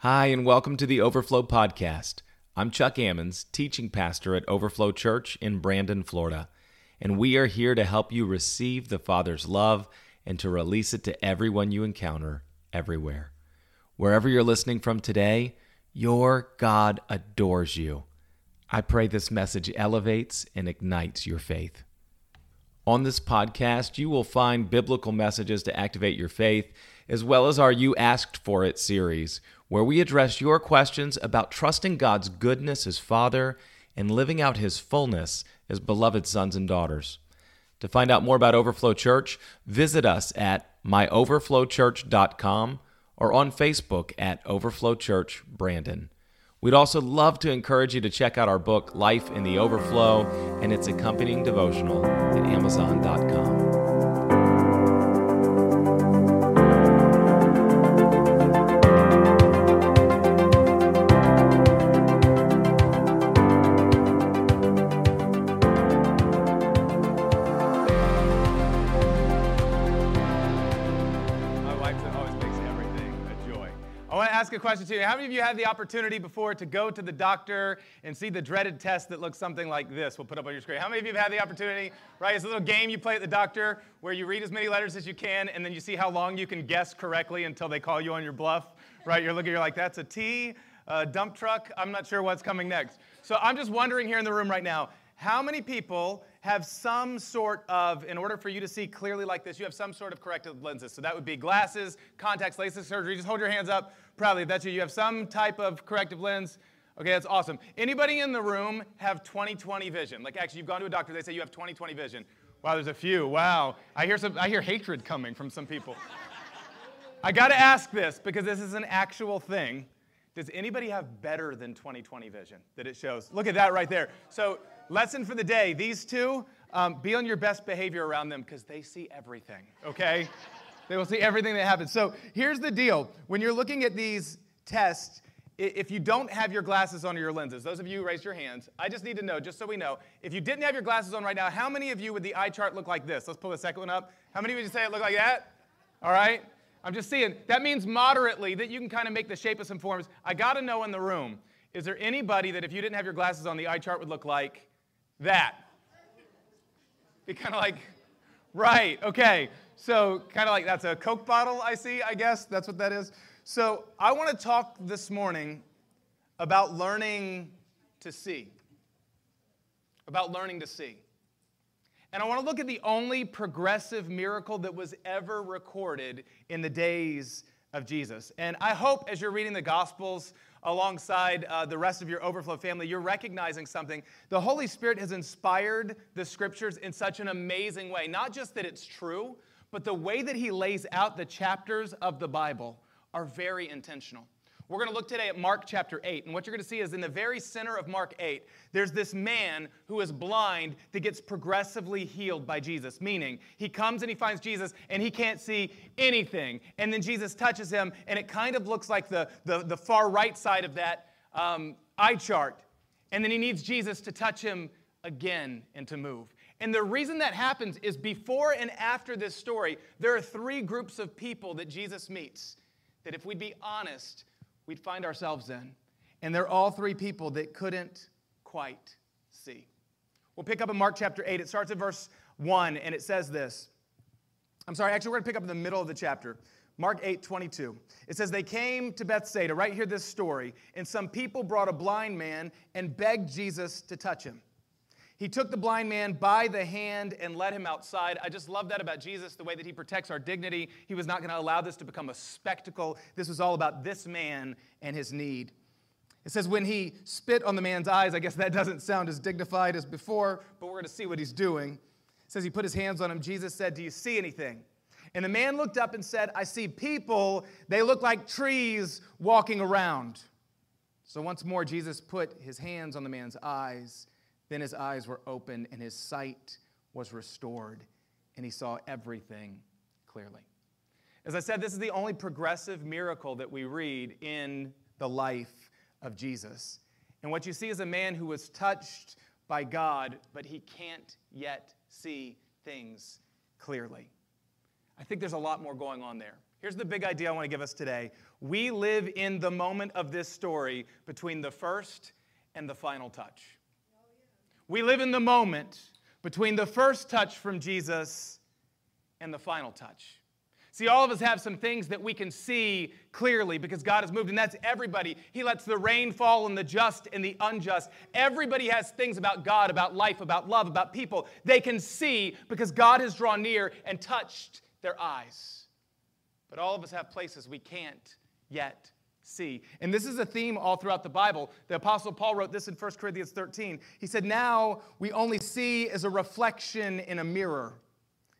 Hi, and welcome to the Overflow Podcast. I'm Chuck Ammons, teaching pastor at Overflow Church in Brandon, Florida, and we are here to help you receive the Father's love and to release it to everyone you encounter everywhere. Wherever you're listening from today, your God adores you. I pray this message elevates and ignites your faith. On this podcast, you will find biblical messages to activate your faith, as well as our You Asked For It series, where we address your questions about trusting God's goodness as Father and living out His fullness as beloved sons and daughters. To find out more about Overflow Church, visit us at myoverflowchurch.com or on Facebook at Overflow Church Brandon. We'd also love to encourage you to check out our book, Life in the Overflow, and its accompanying devotional at Amazon.com. a question to you. How many of you had the opportunity before to go to the doctor and see the dreaded test that looks something like this? We'll put up on your screen. How many of you have had the opportunity, right? It's a little game you play at the doctor where you read as many letters as you can and then you see how long you can guess correctly until they call you on your bluff, right? You're looking, you're like, that's a T, a dump truck. I'm not sure what's coming next. So I'm just wondering here in the room right now, how many people have some sort of, in order for you to see clearly like this, you have some sort of corrective lenses. So that would be glasses, contacts, LASIK surgery. Just hold your hands up if that's you. You have some type of corrective lens. Okay, that's awesome. Anybody in the room have 20/20 vision? Like actually, you've gone to a doctor, they say you have 20/20 vision. Wow, there's a few. Wow, I hear some. I hear hatred coming from some people. I got to ask this because this is an actual thing. Does anybody have better than 20/20 vision that it shows? Look at that right there. So, lesson for the day: these two, um, be on your best behavior around them because they see everything. Okay, they will see everything that happens. So here's the deal: when you're looking at these tests, if you don't have your glasses on or your lenses, those of you who raised your hands, I just need to know, just so we know, if you didn't have your glasses on right now, how many of you would the eye chart look like this? Let's pull the second one up. How many would you say it looked like that? All right. I'm just seeing. That means moderately that you can kind of make the shape of some forms. I got to know in the room, is there anybody that if you didn't have your glasses on, the eye chart would look like that? Be kind of like, right, okay. So, kind of like that's a Coke bottle, I see, I guess. That's what that is. So, I want to talk this morning about learning to see. About learning to see. And I want to look at the only progressive miracle that was ever recorded in the days of Jesus. And I hope as you're reading the Gospels alongside uh, the rest of your Overflow family, you're recognizing something. The Holy Spirit has inspired the scriptures in such an amazing way. Not just that it's true, but the way that He lays out the chapters of the Bible are very intentional. We're going to look today at Mark chapter 8. And what you're going to see is in the very center of Mark 8, there's this man who is blind that gets progressively healed by Jesus. Meaning, he comes and he finds Jesus and he can't see anything. And then Jesus touches him, and it kind of looks like the, the, the far right side of that um, eye chart. And then he needs Jesus to touch him again and to move. And the reason that happens is before and after this story, there are three groups of people that Jesus meets that, if we'd be honest, we'd find ourselves in. And they're all three people that couldn't quite see. We'll pick up in Mark chapter 8. It starts at verse 1, and it says this. I'm sorry, actually, we're going to pick up in the middle of the chapter. Mark 8, 22. It says, They came to Bethsaida, right here, this story, and some people brought a blind man and begged Jesus to touch him. He took the blind man by the hand and led him outside. I just love that about Jesus, the way that he protects our dignity. He was not going to allow this to become a spectacle. This was all about this man and his need. It says, when he spit on the man's eyes, I guess that doesn't sound as dignified as before, but we're going to see what he's doing. It says he put his hands on him. Jesus said, Do you see anything? And the man looked up and said, I see people. They look like trees walking around. So once more, Jesus put his hands on the man's eyes. Then his eyes were opened and his sight was restored, and he saw everything clearly. As I said, this is the only progressive miracle that we read in the life of Jesus. And what you see is a man who was touched by God, but he can't yet see things clearly. I think there's a lot more going on there. Here's the big idea I want to give us today. We live in the moment of this story between the first and the final touch. We live in the moment between the first touch from Jesus and the final touch. See, all of us have some things that we can see clearly because God has moved, and that's everybody. He lets the rain fall on the just and the unjust. Everybody has things about God, about life, about love, about people they can see because God has drawn near and touched their eyes. But all of us have places we can't yet see. And this is a theme all throughout the Bible. The Apostle Paul wrote this in 1 Corinthians 13. He said, Now we only see as a reflection in a mirror.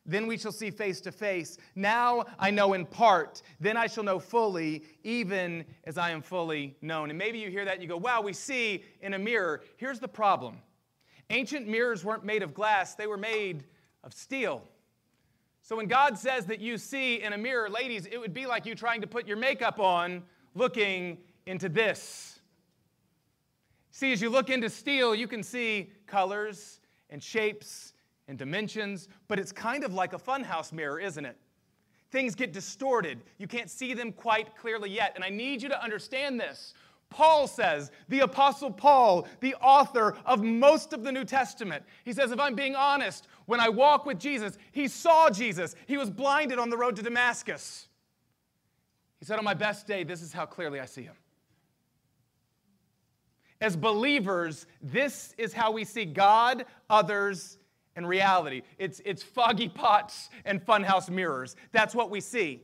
Then we shall see face to face. Now I know in part. Then I shall know fully, even as I am fully known. And maybe you hear that and you go, wow, we see in a mirror. Here's the problem ancient mirrors weren't made of glass, they were made of steel. So when God says that you see in a mirror, ladies, it would be like you trying to put your makeup on looking into this. See, as you look into steel, you can see colors and shapes and dimensions, but it's kind of like a funhouse mirror, isn't it? Things get distorted. You can't see them quite clearly yet. And I need you to understand this. Paul says, the Apostle Paul, the author of most of the New Testament, he says, if I'm being honest, when I walk with Jesus, he saw Jesus. He was blinded on the road to Damascus. He said, on my best day, this is how clearly I see him. As believers, this is how we see God, others, and reality. It's, it's foggy pots and funhouse mirrors. That's what we see.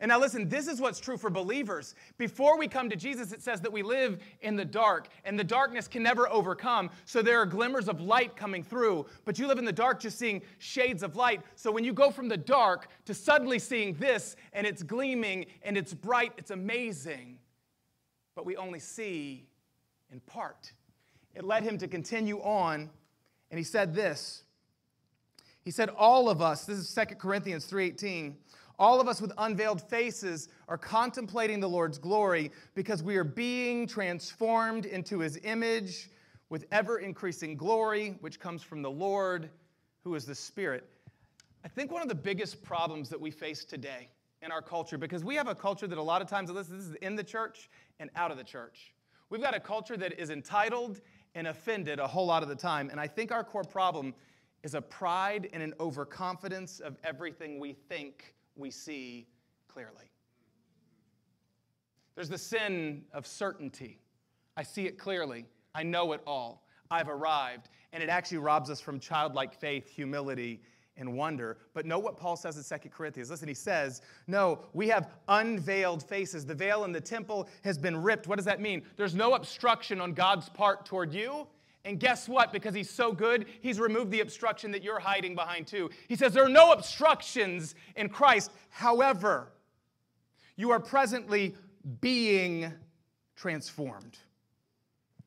And now, listen, this is what's true for believers. Before we come to Jesus, it says that we live in the dark, and the darkness can never overcome. So there are glimmers of light coming through, but you live in the dark just seeing shades of light. So when you go from the dark to suddenly seeing this, and it's gleaming and it's bright, it's amazing. But we only see in part. It led him to continue on, and he said this he said, All of us, this is 2 Corinthians 3:18, all of us with unveiled faces are contemplating the Lord's glory because we are being transformed into his image with ever increasing glory, which comes from the Lord, who is the Spirit. I think one of the biggest problems that we face today in our culture, because we have a culture that a lot of times, this is in the church and out of the church. We've got a culture that is entitled and offended a whole lot of the time. And I think our core problem is a pride and an overconfidence of everything we think we see clearly. There's the sin of certainty. I see it clearly. I know it all. I've arrived. And it actually robs us from childlike faith, humility, and wonder. But know what Paul says in 2 Corinthians. Listen, he says, No, we have unveiled faces. The veil in the temple has been ripped. What does that mean? There's no obstruction on God's part toward you. And guess what? Because he's so good, he's removed the obstruction that you're hiding behind too. He says there are no obstructions in Christ. However, you are presently being transformed.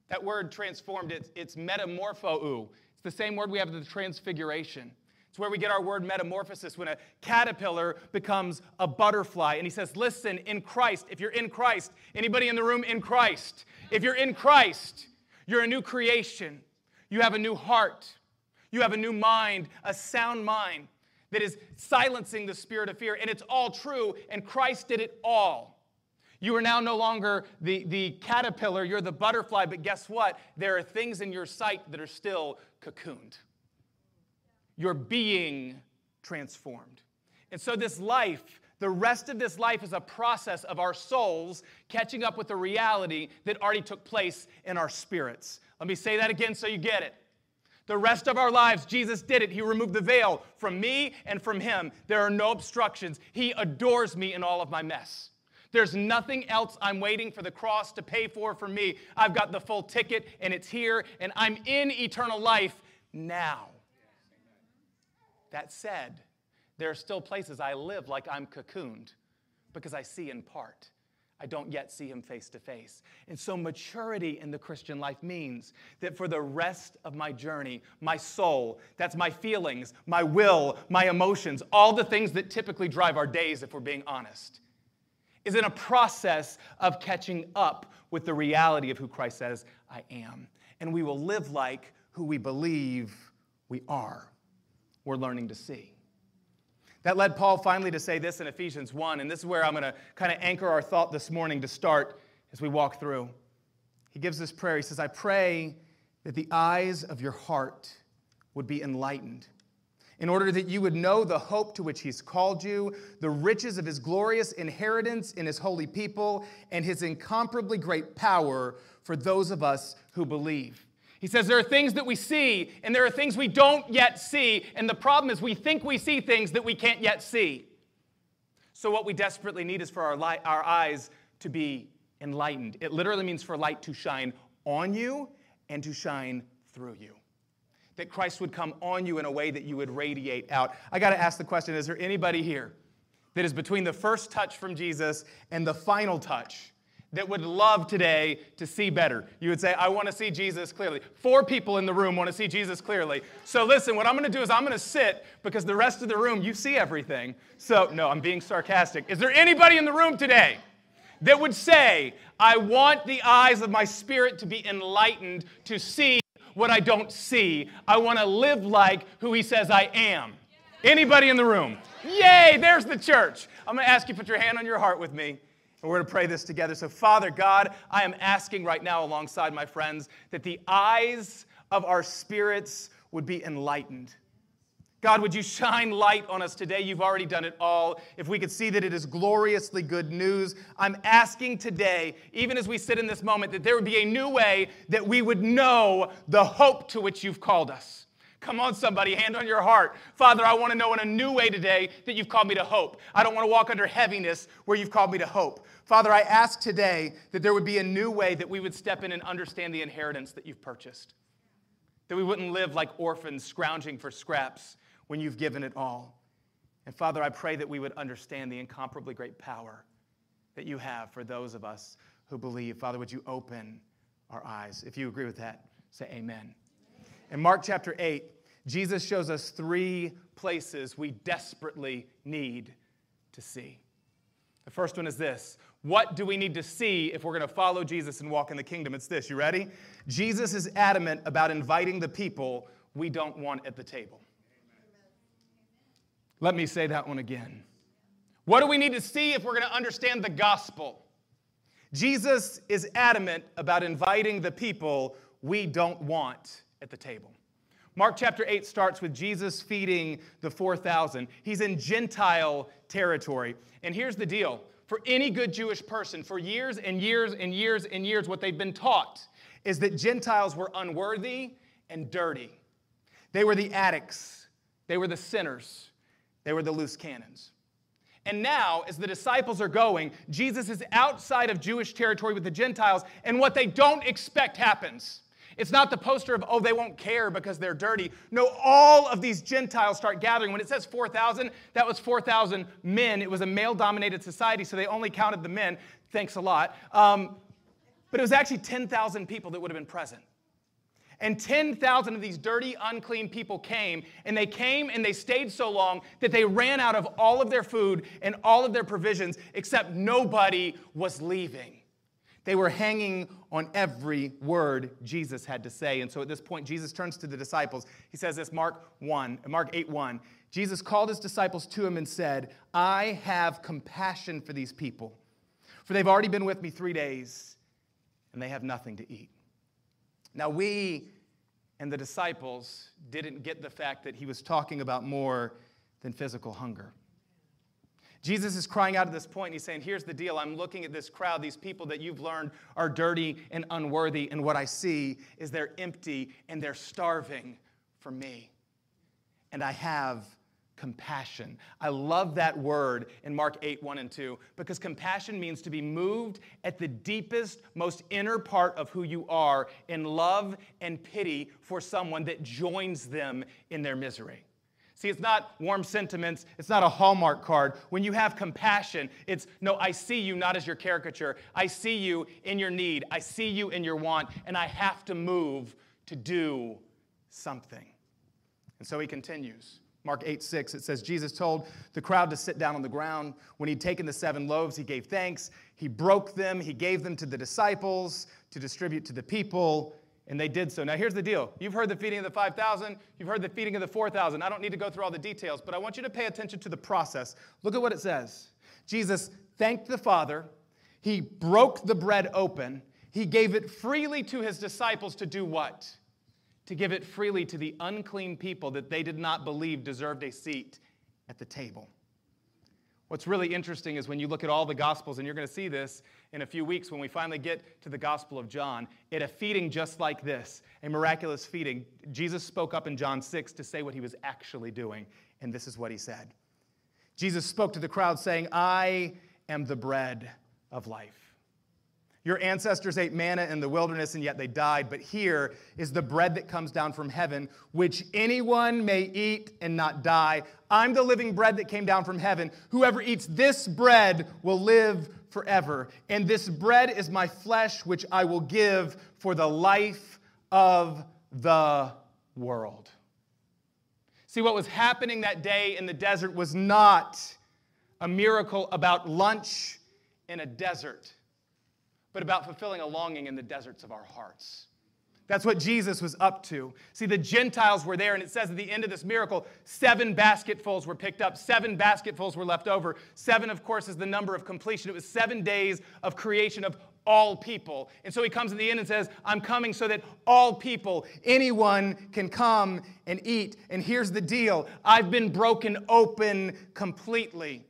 That word transformed, it's, it's metamorpho. It's the same word we have the transfiguration. It's where we get our word metamorphosis when a caterpillar becomes a butterfly. And he says, Listen, in Christ, if you're in Christ, anybody in the room in Christ, if you're in Christ, you're a new creation. You have a new heart. You have a new mind, a sound mind that is silencing the spirit of fear. And it's all true, and Christ did it all. You are now no longer the, the caterpillar, you're the butterfly, but guess what? There are things in your sight that are still cocooned. You're being transformed. And so, this life the rest of this life is a process of our souls catching up with the reality that already took place in our spirits. Let me say that again so you get it. The rest of our lives, Jesus did it. He removed the veil from me and from him. There are no obstructions. He adores me in all of my mess. There's nothing else I'm waiting for the cross to pay for for me. I've got the full ticket and it's here and I'm in eternal life now. That said, there are still places I live like I'm cocooned because I see in part. I don't yet see him face to face. And so, maturity in the Christian life means that for the rest of my journey, my soul, that's my feelings, my will, my emotions, all the things that typically drive our days, if we're being honest, is in a process of catching up with the reality of who Christ says I am. And we will live like who we believe we are. We're learning to see. That led Paul finally to say this in Ephesians 1, and this is where I'm going to kind of anchor our thought this morning to start as we walk through. He gives this prayer. He says, I pray that the eyes of your heart would be enlightened, in order that you would know the hope to which He's called you, the riches of His glorious inheritance in His holy people, and His incomparably great power for those of us who believe. He says there are things that we see, and there are things we don't yet see, and the problem is we think we see things that we can't yet see. So, what we desperately need is for our, light, our eyes to be enlightened. It literally means for light to shine on you and to shine through you. That Christ would come on you in a way that you would radiate out. I got to ask the question is there anybody here that is between the first touch from Jesus and the final touch? That would love today to see better. You would say, I want to see Jesus clearly. Four people in the room want to see Jesus clearly. So listen, what I'm going to do is I'm going to sit because the rest of the room, you see everything. So, no, I'm being sarcastic. Is there anybody in the room today that would say, I want the eyes of my spirit to be enlightened to see what I don't see? I want to live like who he says I am. Anybody in the room? Yay, there's the church. I'm going to ask you put your hand on your heart with me. And we're going to pray this together. So, Father God, I am asking right now, alongside my friends, that the eyes of our spirits would be enlightened. God, would you shine light on us today? You've already done it all. If we could see that it is gloriously good news, I'm asking today, even as we sit in this moment, that there would be a new way that we would know the hope to which you've called us. Come on, somebody, hand on your heart. Father, I want to know in a new way today that you've called me to hope. I don't want to walk under heaviness where you've called me to hope. Father, I ask today that there would be a new way that we would step in and understand the inheritance that you've purchased. That we wouldn't live like orphans scrounging for scraps when you've given it all. And Father, I pray that we would understand the incomparably great power that you have for those of us who believe. Father, would you open our eyes? If you agree with that, say amen. In Mark chapter 8, Jesus shows us three places we desperately need to see. The first one is this What do we need to see if we're going to follow Jesus and walk in the kingdom? It's this. You ready? Jesus is adamant about inviting the people we don't want at the table. Let me say that one again. What do we need to see if we're going to understand the gospel? Jesus is adamant about inviting the people we don't want at the table. Mark chapter 8 starts with Jesus feeding the 4,000. He's in Gentile territory. And here's the deal for any good Jewish person, for years and years and years and years, what they've been taught is that Gentiles were unworthy and dirty. They were the addicts, they were the sinners, they were the loose cannons. And now, as the disciples are going, Jesus is outside of Jewish territory with the Gentiles, and what they don't expect happens. It's not the poster of, oh, they won't care because they're dirty. No, all of these Gentiles start gathering. When it says 4,000, that was 4,000 men. It was a male dominated society, so they only counted the men. Thanks a lot. Um, but it was actually 10,000 people that would have been present. And 10,000 of these dirty, unclean people came, and they came and they stayed so long that they ran out of all of their food and all of their provisions, except nobody was leaving. They were hanging on every word Jesus had to say. And so at this point, Jesus turns to the disciples. He says this, Mark 1, Mark 8 1. Jesus called his disciples to him and said, I have compassion for these people, for they've already been with me three days, and they have nothing to eat. Now, we and the disciples didn't get the fact that he was talking about more than physical hunger. Jesus is crying out at this point. And he's saying, Here's the deal. I'm looking at this crowd, these people that you've learned are dirty and unworthy. And what I see is they're empty and they're starving for me. And I have compassion. I love that word in Mark 8, 1 and 2, because compassion means to be moved at the deepest, most inner part of who you are in love and pity for someone that joins them in their misery. See, it's not warm sentiments. It's not a Hallmark card. When you have compassion, it's no, I see you not as your caricature. I see you in your need. I see you in your want, and I have to move to do something. And so he continues. Mark 8, 6, it says, Jesus told the crowd to sit down on the ground. When he'd taken the seven loaves, he gave thanks. He broke them. He gave them to the disciples to distribute to the people And they did so. Now, here's the deal. You've heard the feeding of the 5,000, you've heard the feeding of the 4,000. I don't need to go through all the details, but I want you to pay attention to the process. Look at what it says Jesus thanked the Father, he broke the bread open, he gave it freely to his disciples to do what? To give it freely to the unclean people that they did not believe deserved a seat at the table. What's really interesting is when you look at all the Gospels, and you're going to see this in a few weeks when we finally get to the Gospel of John, at a feeding just like this, a miraculous feeding, Jesus spoke up in John 6 to say what he was actually doing, and this is what he said. Jesus spoke to the crowd saying, I am the bread of life. Your ancestors ate manna in the wilderness and yet they died, but here is the bread that comes down from heaven, which anyone may eat and not die. I'm the living bread that came down from heaven. Whoever eats this bread will live forever. And this bread is my flesh, which I will give for the life of the world. See, what was happening that day in the desert was not a miracle about lunch in a desert but about fulfilling a longing in the deserts of our hearts. That's what Jesus was up to. See, the Gentiles were there, and it says at the end of this miracle, seven basketfuls were picked up, seven basketfuls were left over. Seven, of course, is the number of completion. It was seven days of creation of all people. And so he comes at the end and says, I'm coming so that all people, anyone can come and eat. And here's the deal I've been broken open completely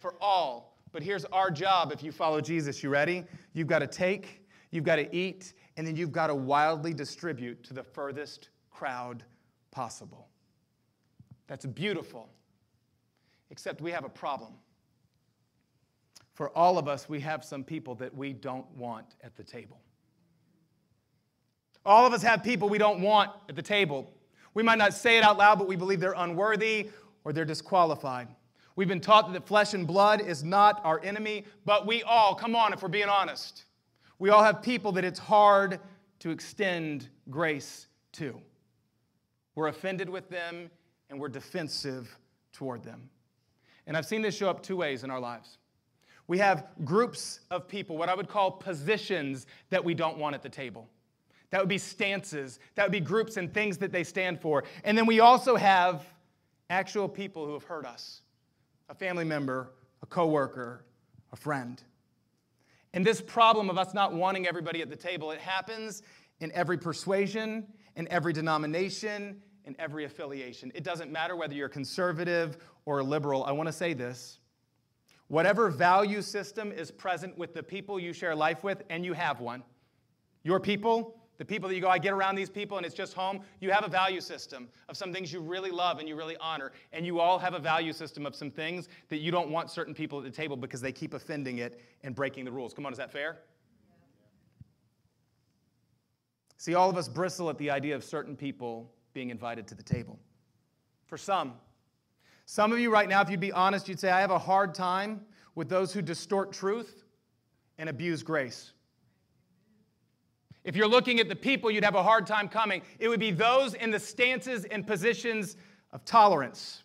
for all but here's our job if you follow Jesus. You ready? You've got to take, you've got to eat, and then you've got to wildly distribute to the furthest crowd possible. That's beautiful. Except we have a problem. For all of us, we have some people that we don't want at the table. All of us have people we don't want at the table. We might not say it out loud, but we believe they're unworthy or they're disqualified. We've been taught that flesh and blood is not our enemy, but we all, come on, if we're being honest, we all have people that it's hard to extend grace to. We're offended with them and we're defensive toward them. And I've seen this show up two ways in our lives. We have groups of people, what I would call positions that we don't want at the table. That would be stances, that would be groups and things that they stand for. And then we also have actual people who have hurt us a family member, a coworker, a friend. And this problem of us not wanting everybody at the table, it happens in every persuasion, in every denomination, in every affiliation. It doesn't matter whether you're conservative or liberal. I want to say this. Whatever value system is present with the people you share life with, and you have one, your people, the people that you go, I get around these people and it's just home, you have a value system of some things you really love and you really honor. And you all have a value system of some things that you don't want certain people at the table because they keep offending it and breaking the rules. Come on, is that fair? See, all of us bristle at the idea of certain people being invited to the table. For some, some of you right now, if you'd be honest, you'd say, I have a hard time with those who distort truth and abuse grace. If you're looking at the people you'd have a hard time coming, it would be those in the stances and positions of tolerance.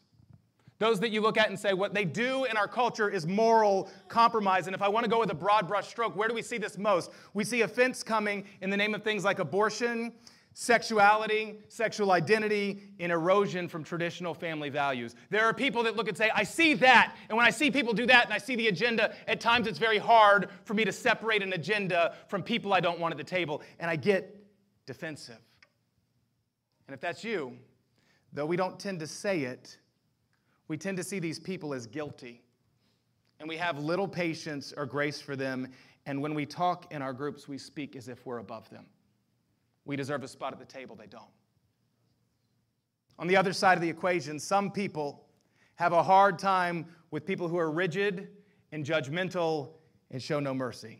Those that you look at and say, what they do in our culture is moral compromise. And if I want to go with a broad brush stroke, where do we see this most? We see offense coming in the name of things like abortion sexuality, sexual identity, and erosion from traditional family values. There are people that look and say, I see that. And when I see people do that and I see the agenda, at times it's very hard for me to separate an agenda from people I don't want at the table. And I get defensive. And if that's you, though we don't tend to say it, we tend to see these people as guilty. And we have little patience or grace for them. And when we talk in our groups, we speak as if we're above them we deserve a spot at the table. They don't. On the other side of the equation, some people have a hard time with people who are rigid and judgmental and show no mercy.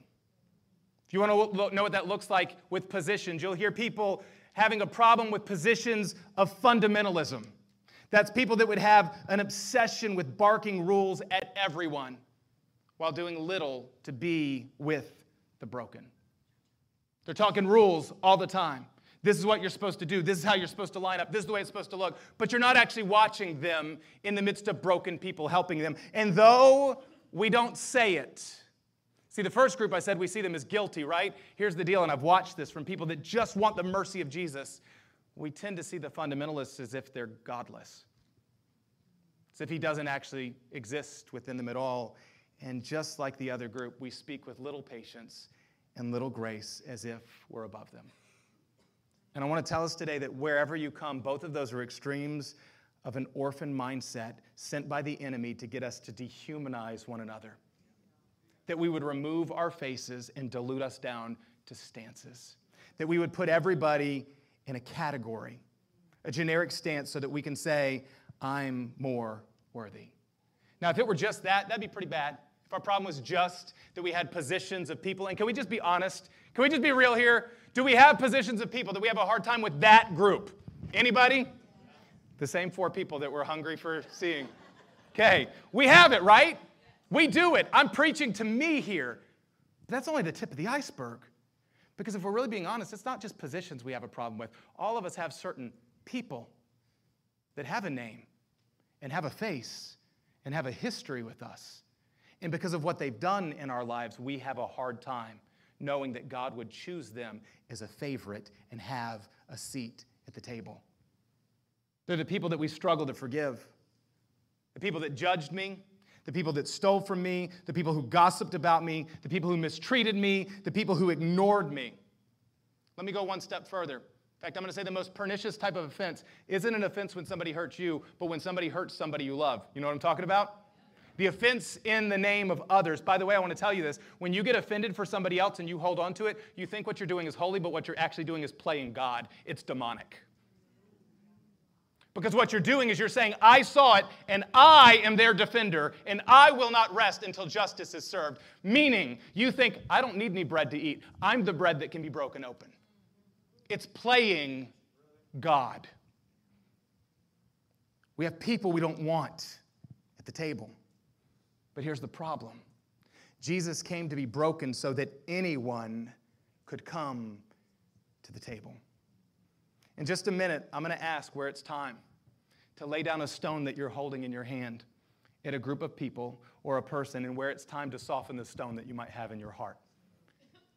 If you want to know what that looks like with positions, you'll hear people having a problem with positions of fundamentalism. That's people that would have an obsession with barking rules at everyone while doing little to be with the broken. They're talking rules all the time. This is what you're supposed to do. This is how you're supposed to line up. This is the way it's supposed to look. But you're not actually watching them in the midst of broken people, helping them. And though we don't say it, See, the first group I said we see them as guilty, right? Here's the deal, and I've watched this from people that just want the mercy of Jesus. We tend to see the fundamentalists as if they're godless, as if he doesn't actually exist within them at all. And just like the other group, we speak with little patience and little grace as if we're above them. And I want to tell us today that wherever you come, both of those are extremes of an orphan mindset sent by the enemy to get us to dehumanize one another that we would remove our faces and dilute us down to stances, that we would put everybody in a category, a generic stance, so that we can say, I'm more worthy. Now, if it were just that, that'd be pretty bad. If our problem was just that we had positions of people, and can we just be honest? Can we just be real here? Do we have positions of people that we have a hard time with that group? Anybody? The same four people that we're hungry for seeing. Okay, we have it, right? We do it. I'm preaching to me here. But that's only the tip of the iceberg. Because if we're really being honest, it's not just positions we have a problem with. All of us have certain people that have a name and have a face and have a history with us. And because of what they've done in our lives, we have a hard time knowing that God would choose them as a favorite and have a seat at the table. They're the people that we struggle to forgive, the people that judged me, the people that stole from me, the people who gossiped about me, the people who mistreated me, the people who ignored me. Let me go one step further. In fact, I'm going to say the most pernicious type of offense isn't an offense when somebody hurts you, but when somebody hurts somebody you love. You know what I'm talking about? The offense in the name of others. By the way, I want to tell you this. When you get offended for somebody else and you hold on to it, you think what you're doing is holy, but what you're actually doing is playing God. It's demonic. Because what you're doing is you're saying, I saw it and I am their defender and I will not rest until justice is served. Meaning, you think, I don't need any bread to eat. I'm the bread that can be broken open. It's playing God. We have people we don't want at the table. But here's the problem Jesus came to be broken so that anyone could come to the table. In just a minute, I'm going to ask where it's time to lay down a stone that you're holding in your hand at a group of people or a person, and where it's time to soften the stone that you might have in your heart.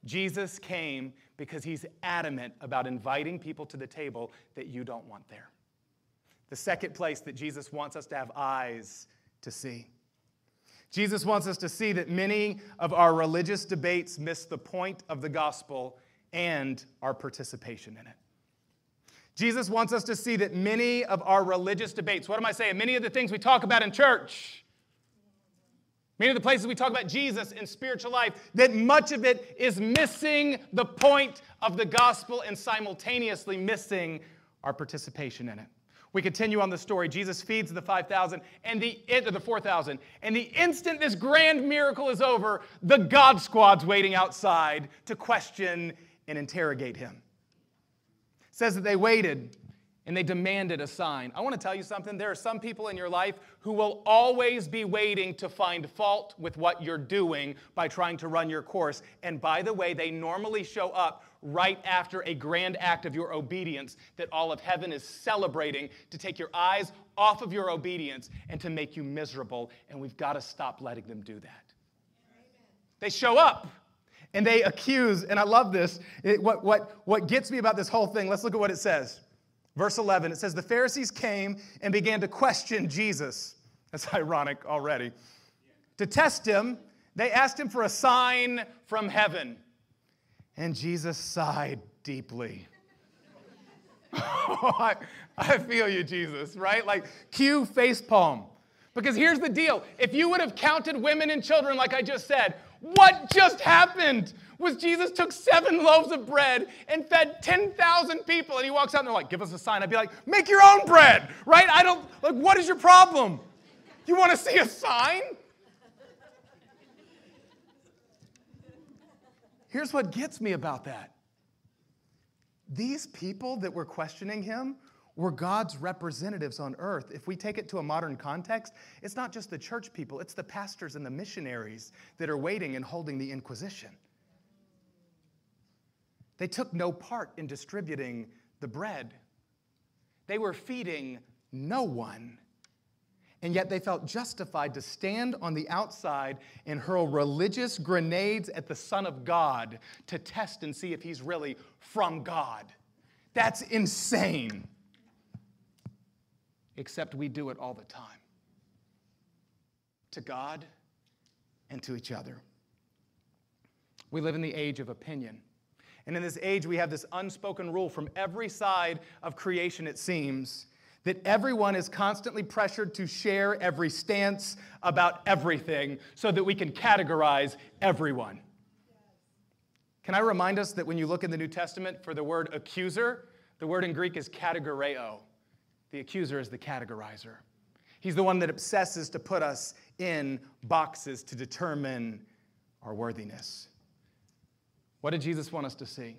Jesus came because he's adamant about inviting people to the table that you don't want there. The second place that Jesus wants us to have eyes to see. Jesus wants us to see that many of our religious debates miss the point of the gospel and our participation in it. Jesus wants us to see that many of our religious debates, what am I saying? Many of the things we talk about in church, many of the places we talk about Jesus in spiritual life, that much of it is missing the point of the gospel and simultaneously missing our participation in it. We continue on the story. Jesus feeds the 5,000 and the, the 4,000. And the instant this grand miracle is over, the God squad's waiting outside to question and interrogate him says that they waited and they demanded a sign. I want to tell you something. There are some people in your life who will always be waiting to find fault with what you're doing by trying to run your course. And by the way, they normally show up right after a grand act of your obedience that all of heaven is celebrating to take your eyes off of your obedience and to make you miserable. And we've got to stop letting them do that. They show up and they accuse, and I love this. It, what, what, what gets me about this whole thing, let's look at what it says. Verse 11, it says, The Pharisees came and began to question Jesus. That's ironic already. To test him, they asked him for a sign from heaven. And Jesus sighed deeply. I, I feel you, Jesus, right? Like, cue face palm. Because here's the deal if you would have counted women and children, like I just said, what just happened was Jesus took seven loaves of bread and fed 10,000 people. And he walks out and they're like, give us a sign. I'd be like, make your own bread, right? I don't, like, what is your problem? You want to see a sign? Here's what gets me about that. These people that were questioning him we're God's representatives on earth. If we take it to a modern context, it's not just the church people, it's the pastors and the missionaries that are waiting and holding the Inquisition. They took no part in distributing the bread, they were feeding no one. And yet they felt justified to stand on the outside and hurl religious grenades at the Son of God to test and see if he's really from God. That's insane. Except we do it all the time to God and to each other. We live in the age of opinion. And in this age, we have this unspoken rule from every side of creation, it seems, that everyone is constantly pressured to share every stance about everything so that we can categorize everyone. Can I remind us that when you look in the New Testament for the word accuser, the word in Greek is kategoreo. The accuser is the categorizer. He's the one that obsesses to put us in boxes to determine our worthiness. What did Jesus want us to see?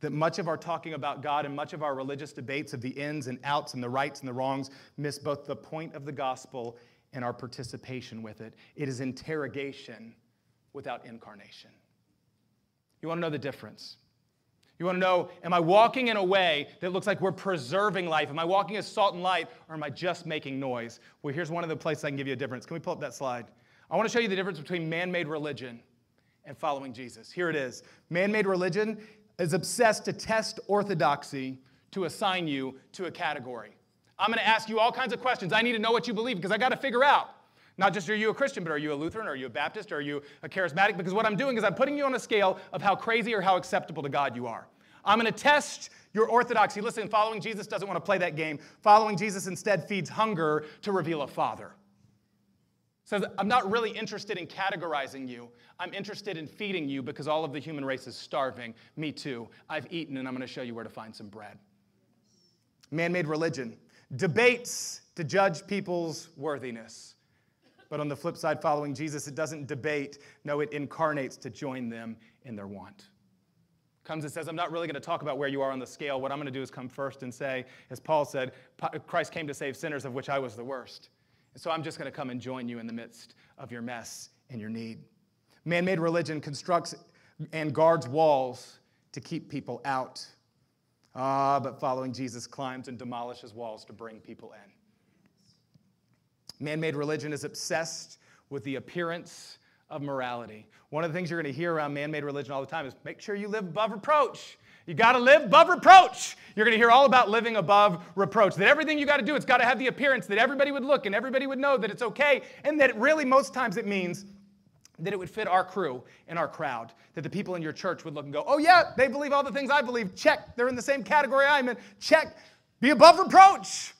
That much of our talking about God and much of our religious debates of the ins and outs and the rights and the wrongs miss both the point of the gospel and our participation with it. It is interrogation without incarnation. You want to know the difference? You want to know, am I walking in a way that looks like we're preserving life? Am I walking as salt and light, or am I just making noise? Well, here's one of the places I can give you a difference. Can we pull up that slide? I want to show you the difference between man made religion and following Jesus. Here it is. Man made religion is obsessed to test orthodoxy to assign you to a category. I'm going to ask you all kinds of questions. I need to know what you believe because I got to figure out not just are you a Christian, but are you a Lutheran? Are you a Baptist? Are you a charismatic? Because what I'm doing is I'm putting you on a scale of how crazy or how acceptable to God you are. I'm going to test your orthodoxy. Listen, following Jesus doesn't want to play that game. Following Jesus instead feeds hunger to reveal a father says, I'm not really interested in categorizing you. I'm interested in feeding you because all of the human race is starving. Me too. I've eaten, and I'm going to show you where to find some bread. Man made religion debates to judge people's worthiness. But on the flip side, following Jesus, it doesn't debate. No, it incarnates to join them in their want. Comes and says, I'm not really going to talk about where you are on the scale. What I'm going to do is come first and say, as Paul said, Christ came to save sinners, of which I was the worst. And so I'm just going to come and join you in the midst of your mess and your need. Man made religion constructs and guards walls to keep people out. Ah, but following Jesus climbs and demolishes walls to bring people in. Man made religion is obsessed with the appearance of morality. One of the things you're going to hear around man made religion all the time is make sure you live above reproach. You got to live above reproach. You're going to hear all about living above reproach. That everything you got to do, it's got to have the appearance that everybody would look and everybody would know that it's okay. And that really, most times, it means that it would fit our crew and our crowd. That the people in your church would look and go, oh, yeah, they believe all the things I believe. Check. They're in the same category I'm in. Check. Be above reproach.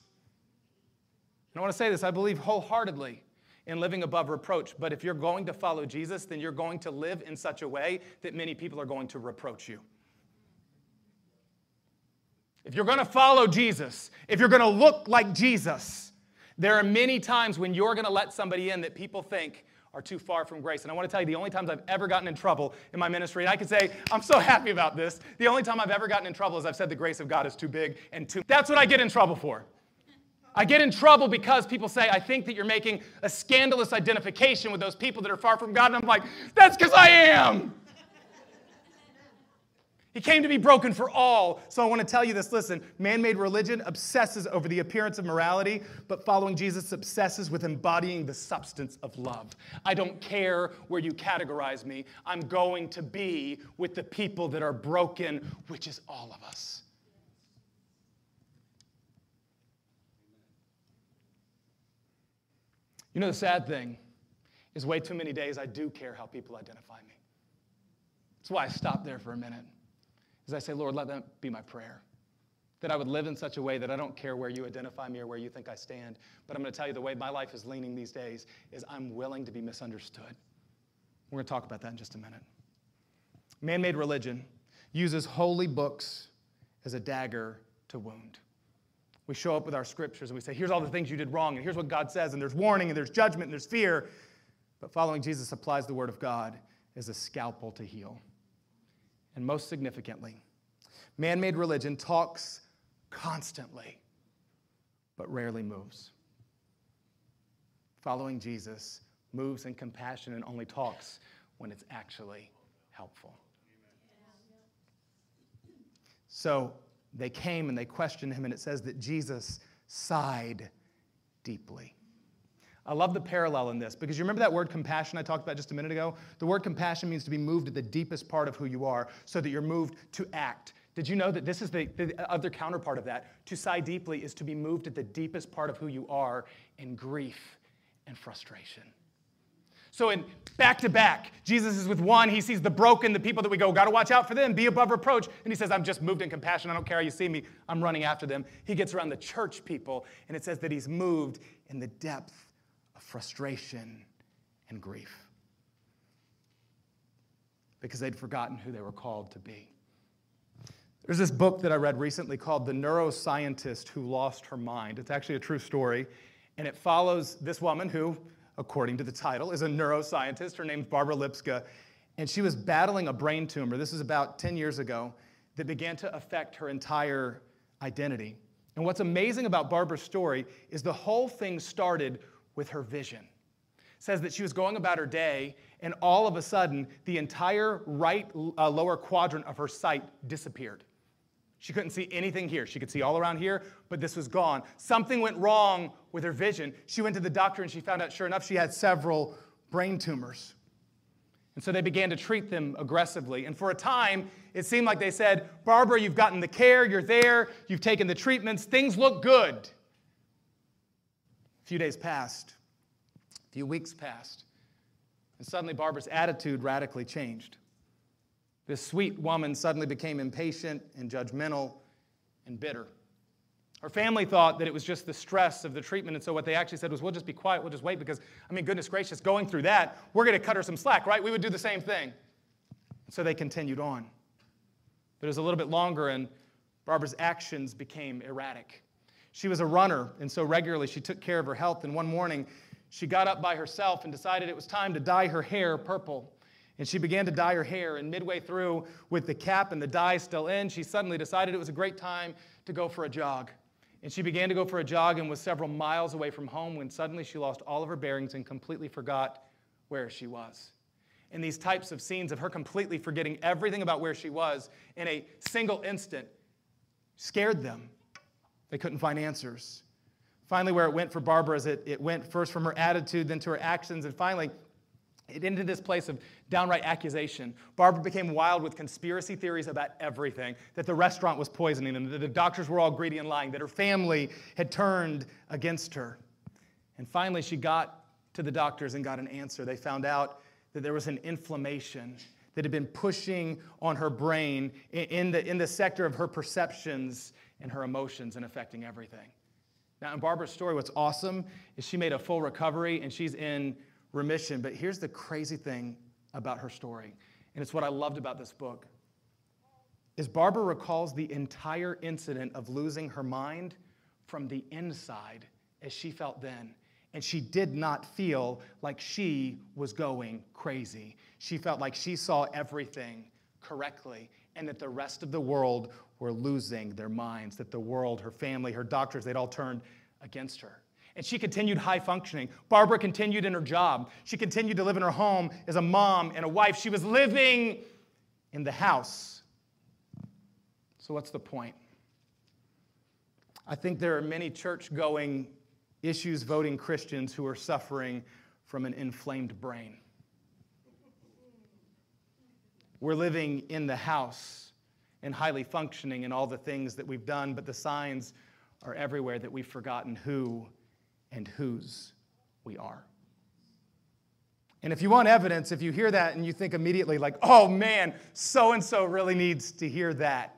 And I want to say this I believe wholeheartedly in living above reproach. But if you're going to follow Jesus, then you're going to live in such a way that many people are going to reproach you. If you're going to follow Jesus, if you're going to look like Jesus, there are many times when you're going to let somebody in that people think are too far from grace. And I want to tell you, the only times I've ever gotten in trouble in my ministry, and I can say, I'm so happy about this, the only time I've ever gotten in trouble is I've said the grace of God is too big and too. That's what I get in trouble for. I get in trouble because people say, I think that you're making a scandalous identification with those people that are far from God. And I'm like, that's because I am. He came to be broken for all. So I want to tell you this listen, man made religion obsesses over the appearance of morality, but following Jesus obsesses with embodying the substance of love. I don't care where you categorize me, I'm going to be with the people that are broken, which is all of us. You know, the sad thing is, way too many days I do care how people identify me. That's why I stopped there for a minute is I say, Lord, let that be my prayer. That I would live in such a way that I don't care where you identify me or where you think I stand. But I'm going to tell you the way my life is leaning these days is I'm willing to be misunderstood. We're going to talk about that in just a minute. Man made religion uses holy books as a dagger to wound. We show up with our scriptures and we say, here's all the things you did wrong, and here's what God says, and there's warning, and there's judgment, and there's fear. But following Jesus applies the word of God as a scalpel to heal. And most significantly, man made religion talks constantly, but rarely moves. Following Jesus moves in compassion and only talks when it's actually helpful. So they came and they questioned him, and it says that Jesus sighed deeply. I love the parallel in this because you remember that word compassion I talked about just a minute ago? The word compassion means to be moved to the deepest part of who you are so that you're moved to act. Did you know that this is the, the other counterpart of that? To sigh deeply is to be moved at the deepest part of who you are in grief and frustration. So in back to back, Jesus is with one. He sees the broken, the people that we go, got to watch out for them, be above reproach. And he says, I'm just moved in compassion. I don't care how you see me. I'm running after them. He gets around the church people, and it says that he's moved in the depth of frustration and grief because they'd forgotten who they were called to be. There's this book that I read recently called The Neuroscientist Who Lost Her Mind. It's actually a true story, and it follows this woman who according to the title, is a neuroscientist. Her name's Barbara Lipska, and she was battling a brain tumor. This is about 10 years ago that began to affect her entire identity. And what's amazing about Barbara's story is the whole thing started with her vision. It says that she was going about her day, and all of a sudden, the entire right uh, lower quadrant of her sight disappeared. She couldn't see anything here. She could see all around here, but this was gone. Something went wrong with her vision. She went to the doctor and she found out, sure enough, she had several brain tumors. And so they began to treat them aggressively. And for a time, it seemed like they said, Barbara, you've gotten the care, you're there, you've taken the treatments, things look good. A few days passed, a few weeks passed, and suddenly Barbara's attitude radically changed. This sweet woman suddenly became impatient and judgmental and bitter. Her family thought that it was just the stress of the treatment, and so what they actually said was, We'll just be quiet, we'll just wait, because, I mean, goodness gracious, going through that, we're going to cut her some slack, right? We would do the same thing. So they continued on. But it was a little bit longer, and Barbara's actions became erratic. She was a runner, and so regularly she took care of her health, and one morning she got up by herself and decided it was time to dye her hair purple. And she began to dye her hair. And midway through, with the cap and the dye still in, she suddenly decided it was a great time to go for a jog. And she began to go for a jog and was several miles away from home when suddenly she lost all of her bearings and completely forgot where she was. And these types of scenes of her completely forgetting everything about where she was in a single instant scared them. They couldn't find answers. Finally, where it went for Barbara is it, it went first from her attitude, then to her actions, and finally, it ended this place of downright accusation. Barbara became wild with conspiracy theories about everything that the restaurant was poisoning them, that the doctors were all greedy and lying, that her family had turned against her. And finally, she got to the doctors and got an answer. They found out that there was an inflammation that had been pushing on her brain in the, in the sector of her perceptions and her emotions and affecting everything. Now, in Barbara's story, what's awesome is she made a full recovery and she's in remission. But here's the crazy thing about her story, and it's what I loved about this book. Is Barbara recalls the entire incident of losing her mind from the inside as she felt then. And she did not feel like she was going crazy. She felt like she saw everything correctly and that the rest of the world were losing their minds, that the world, her family, her doctors, they'd all turned against her. And she continued high functioning. Barbara continued in her job. She continued to live in her home as a mom and a wife. She was living in the house. So, what's the point? I think there are many church going, issues voting Christians who are suffering from an inflamed brain. We're living in the house and highly functioning in all the things that we've done, but the signs are everywhere that we've forgotten who and whose we are. And if you want evidence, if you hear that and you think immediately, like, oh man, so and so really needs to hear that,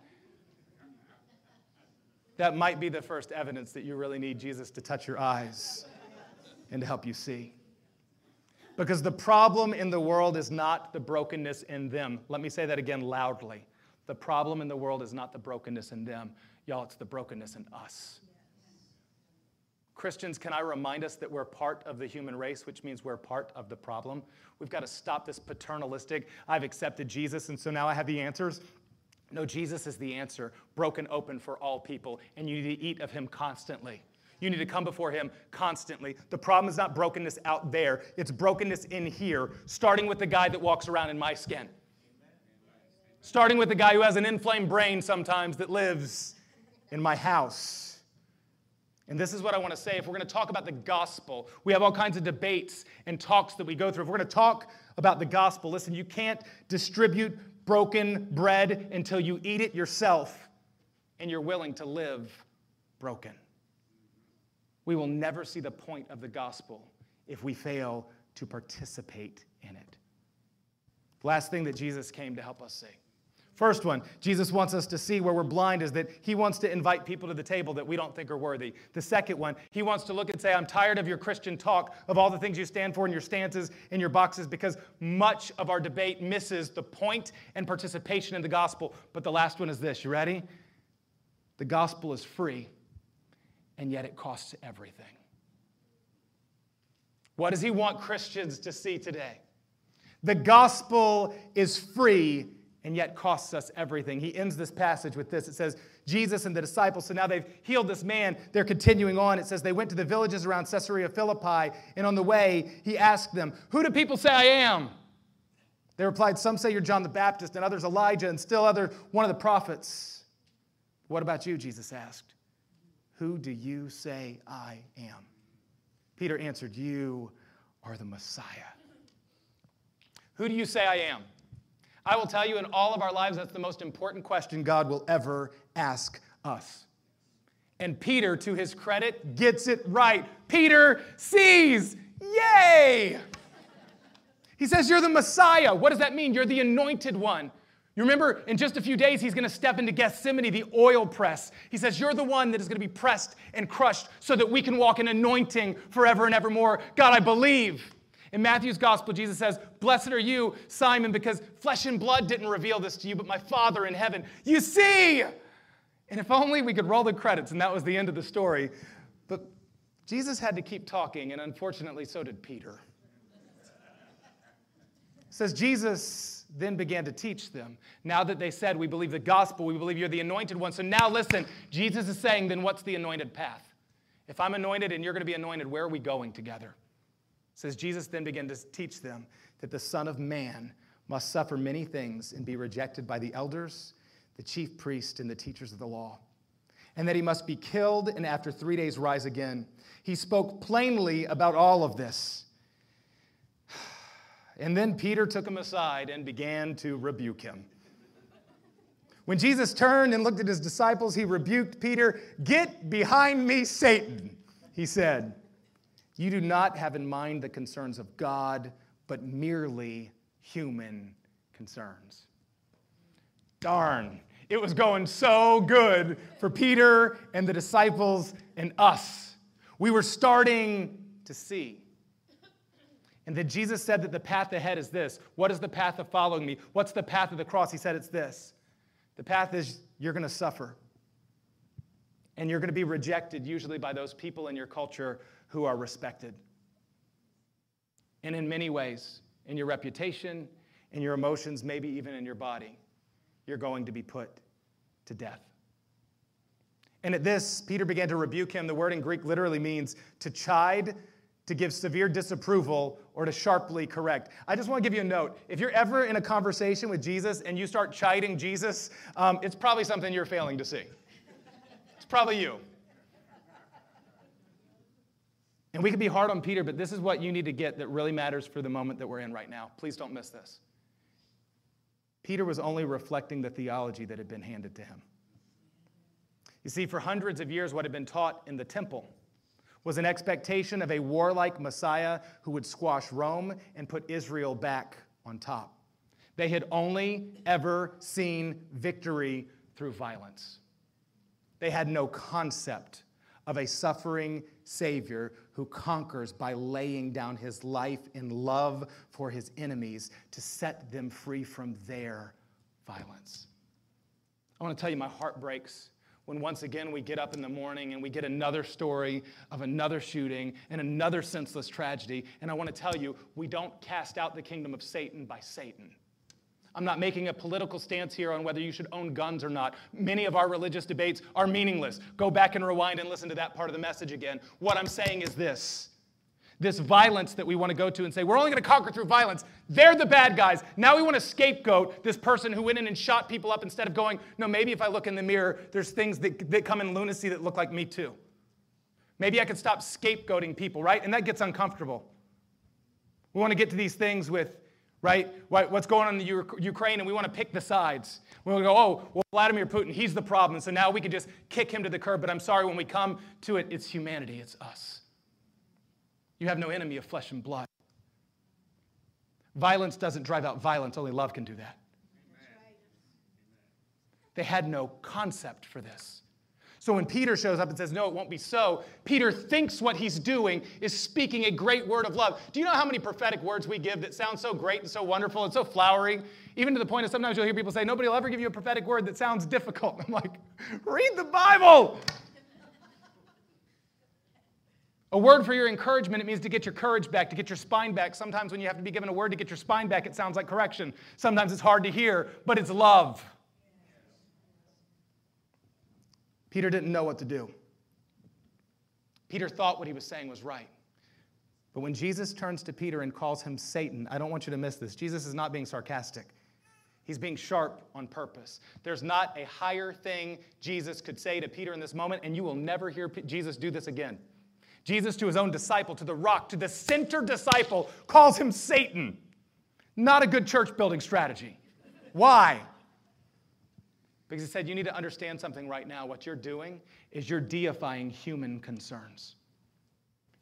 that might be the first evidence that you really need Jesus to touch your eyes and to help you see. Because the problem in the world is not the brokenness in them. Let me say that again loudly. The problem in the world is not the brokenness in them. Y'all, it's the brokenness in us. Christians, can I remind us that we're part of the human race, which means we're part of the problem? We've got to stop this paternalistic, I've accepted Jesus, and so now I have the answers. No, Jesus is the answer, broken open for all people, and you need to eat of him constantly. You need to come before him constantly. The problem is not brokenness out there, it's brokenness in here, starting with the guy that walks around in my skin. Starting with the guy who has an inflamed brain sometimes that lives in my house And this is what I want to say. If we're going to talk about the gospel, we have all kinds of debates and talks that we go through. If we're going to talk about the gospel, listen, you can't distribute broken bread until you eat it yourself and you're willing to live broken. We will never see the point of the gospel if we fail to participate in it. Last thing that Jesus came to help us see. First one, Jesus wants us to see where we're blind is that he wants to invite people to the table that we don't think are worthy. The second one, he wants to look and say, I'm tired of your Christian talk, of all the things you stand for and your stances and your boxes, because much of our debate misses the point and participation in the gospel. But the last one is this you ready? The gospel is free, and yet it costs everything. What does he want Christians to see today? The gospel is free and yet costs us everything. He ends this passage with this. It says, Jesus and the disciples, so now they've healed this man. They're continuing on. It says, they went to the villages around Caesarea Philippi, and on the way, he asked them, Who do people say I am? They replied, Some say you're John the Baptist, and others Elijah, and still others one of the prophets. What about you? Jesus asked. Who do you say I am? Peter answered, You are the Messiah. Who do you say I am? I will tell you, in all of our lives, that's the most important question God will ever ask us. And Peter, to his credit, gets it right. Peter sees. Yay! He says, You're the Messiah. What does that mean? You're the anointed one. You remember, in just a few days, he's going to step into Gethsemane, the oil press. He says, You're the one that is going to be pressed and crushed so that we can walk in anointing forever and evermore. God, I believe. In Matthew's gospel, Jesus says, Blessed are you, Simon, because flesh and blood didn't reveal this to you, but my Father in heaven. You see! And if only we could roll the credits and that was the end of the story. But Jesus had to keep talking, and unfortunately, so did Peter. It says, Jesus then began to teach them. Now that they said, We believe the gospel, we believe you're the anointed one. So now listen, Jesus is saying, Then what's the anointed path? If I'm anointed and you're going to be anointed, where are we going together? Says Jesus then began to teach them that the Son of Man must suffer many things and be rejected by the elders, the chief priests, and the teachers of the law, and that he must be killed and after three days rise again. He spoke plainly about all of this. And then Peter took him aside and began to rebuke him. When Jesus turned and looked at his disciples, he rebuked Peter. Get behind me, Satan, he said. You do not have in mind the concerns of God, but merely human concerns. Darn, it was going so good for Peter and the disciples and us. We were starting to see. And then Jesus said that the path ahead is this. What is the path of following me? What's the path of the cross? He said it's this. The path is you're going to suffer. And you're going to be rejected, usually by those people in your culture who are respected. And in many ways, in your reputation, in your emotions, maybe even in your body, you're going to be put to death. And at this, Peter began to rebuke him. The word in Greek literally means to chide, to give severe disapproval, or to sharply correct. I just want to give you a note. If you're ever in a conversation with Jesus and you start chiding Jesus, um, it's probably something you're failing to see. It's probably you. And we could be hard on Peter, but this is what you need to get that really matters for the moment that we're in right now. Please don't miss this. Peter was only reflecting the theology that had been handed to him. You see, for hundreds of years, what had been taught in the temple was an expectation of a warlike Messiah who would squash Rome and put Israel back on top. They had only ever seen victory through violence. They had no concept of a suffering Savior who conquers by laying down his life in love for his enemies to set them free from their violence. I want to tell you, my heart breaks when once again we get up in the morning and we get another story of another shooting and another senseless tragedy. And I want to tell you, we don't cast out the kingdom of Satan by Satan. I'm not making a political stance here on whether you should own guns or not. Many of our religious debates are meaningless. Go back and rewind and listen to that part of the message again. What I'm saying is this this violence that we want to go to and say, we're only going to conquer through violence. They're the bad guys. Now we want to scapegoat this person who went in and shot people up instead of going, no, maybe if I look in the mirror, there's things that, that come in lunacy that look like me too. Maybe I could stop scapegoating people, right? And that gets uncomfortable. We want to get to these things with, right, what's going on in the Ukraine, and we want to pick the sides. We want to go, oh, well, Vladimir Putin, he's the problem, so now we can just kick him to the curb. But I'm sorry, when we come to it, it's humanity, it's us. You have no enemy of flesh and blood. Violence doesn't drive out violence, only love can do that. They had no concept for this. So when Peter shows up and says, No, it won't be so, Peter thinks what he's doing is speaking a great word of love. Do you know how many prophetic words we give that sound so great and so wonderful and so flowery? Even to the point of sometimes you'll hear people say, Nobody will ever give you a prophetic word that sounds difficult. I'm like, Read the Bible. A word for your encouragement, it means to get your courage back, to get your spine back. Sometimes when you have to be given a word to get your spine back, it sounds like correction. Sometimes it's hard to hear, but it's love. Peter didn't know what to do. Peter thought what he was saying was right. But when Jesus turns to Peter and calls him Satan, I don't want you to miss this. Jesus is not being sarcastic. He's being sharp on purpose. There's not a higher thing Jesus could say to Peter in this moment, and you will never hear Jesus do this again. Jesus, to his own disciple, to the rock, to the center disciple, calls him Satan. Not a good church building strategy. Why? Because he said, You need to understand something right now. What you're doing is you're deifying human concerns.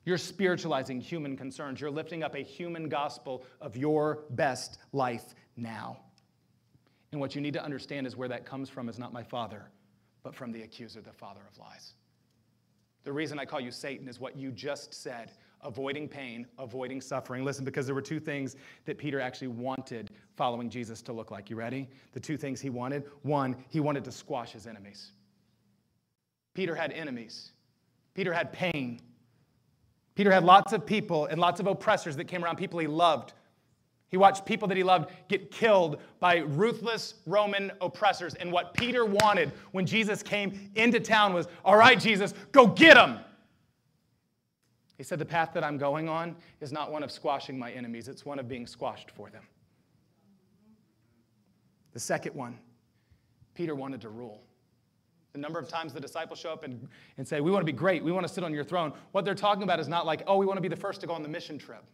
You're spiritualizing human concerns. You're lifting up a human gospel of your best life now. And what you need to understand is where that comes from is not my father, but from the accuser, the father of lies. The reason I call you Satan is what you just said avoiding pain, avoiding suffering. Listen, because there were two things that Peter actually wanted following Jesus to look like. You ready? The two things he wanted one, he wanted to squash his enemies. Peter had enemies, Peter had pain. Peter had lots of people and lots of oppressors that came around, people he loved. He watched people that he loved get killed by ruthless Roman oppressors. And what Peter wanted when Jesus came into town was, All right, Jesus, go get them. He said, The path that I'm going on is not one of squashing my enemies, it's one of being squashed for them. The second one, Peter wanted to rule. The number of times the disciples show up and, and say, We want to be great, we want to sit on your throne. What they're talking about is not like, Oh, we want to be the first to go on the mission trip.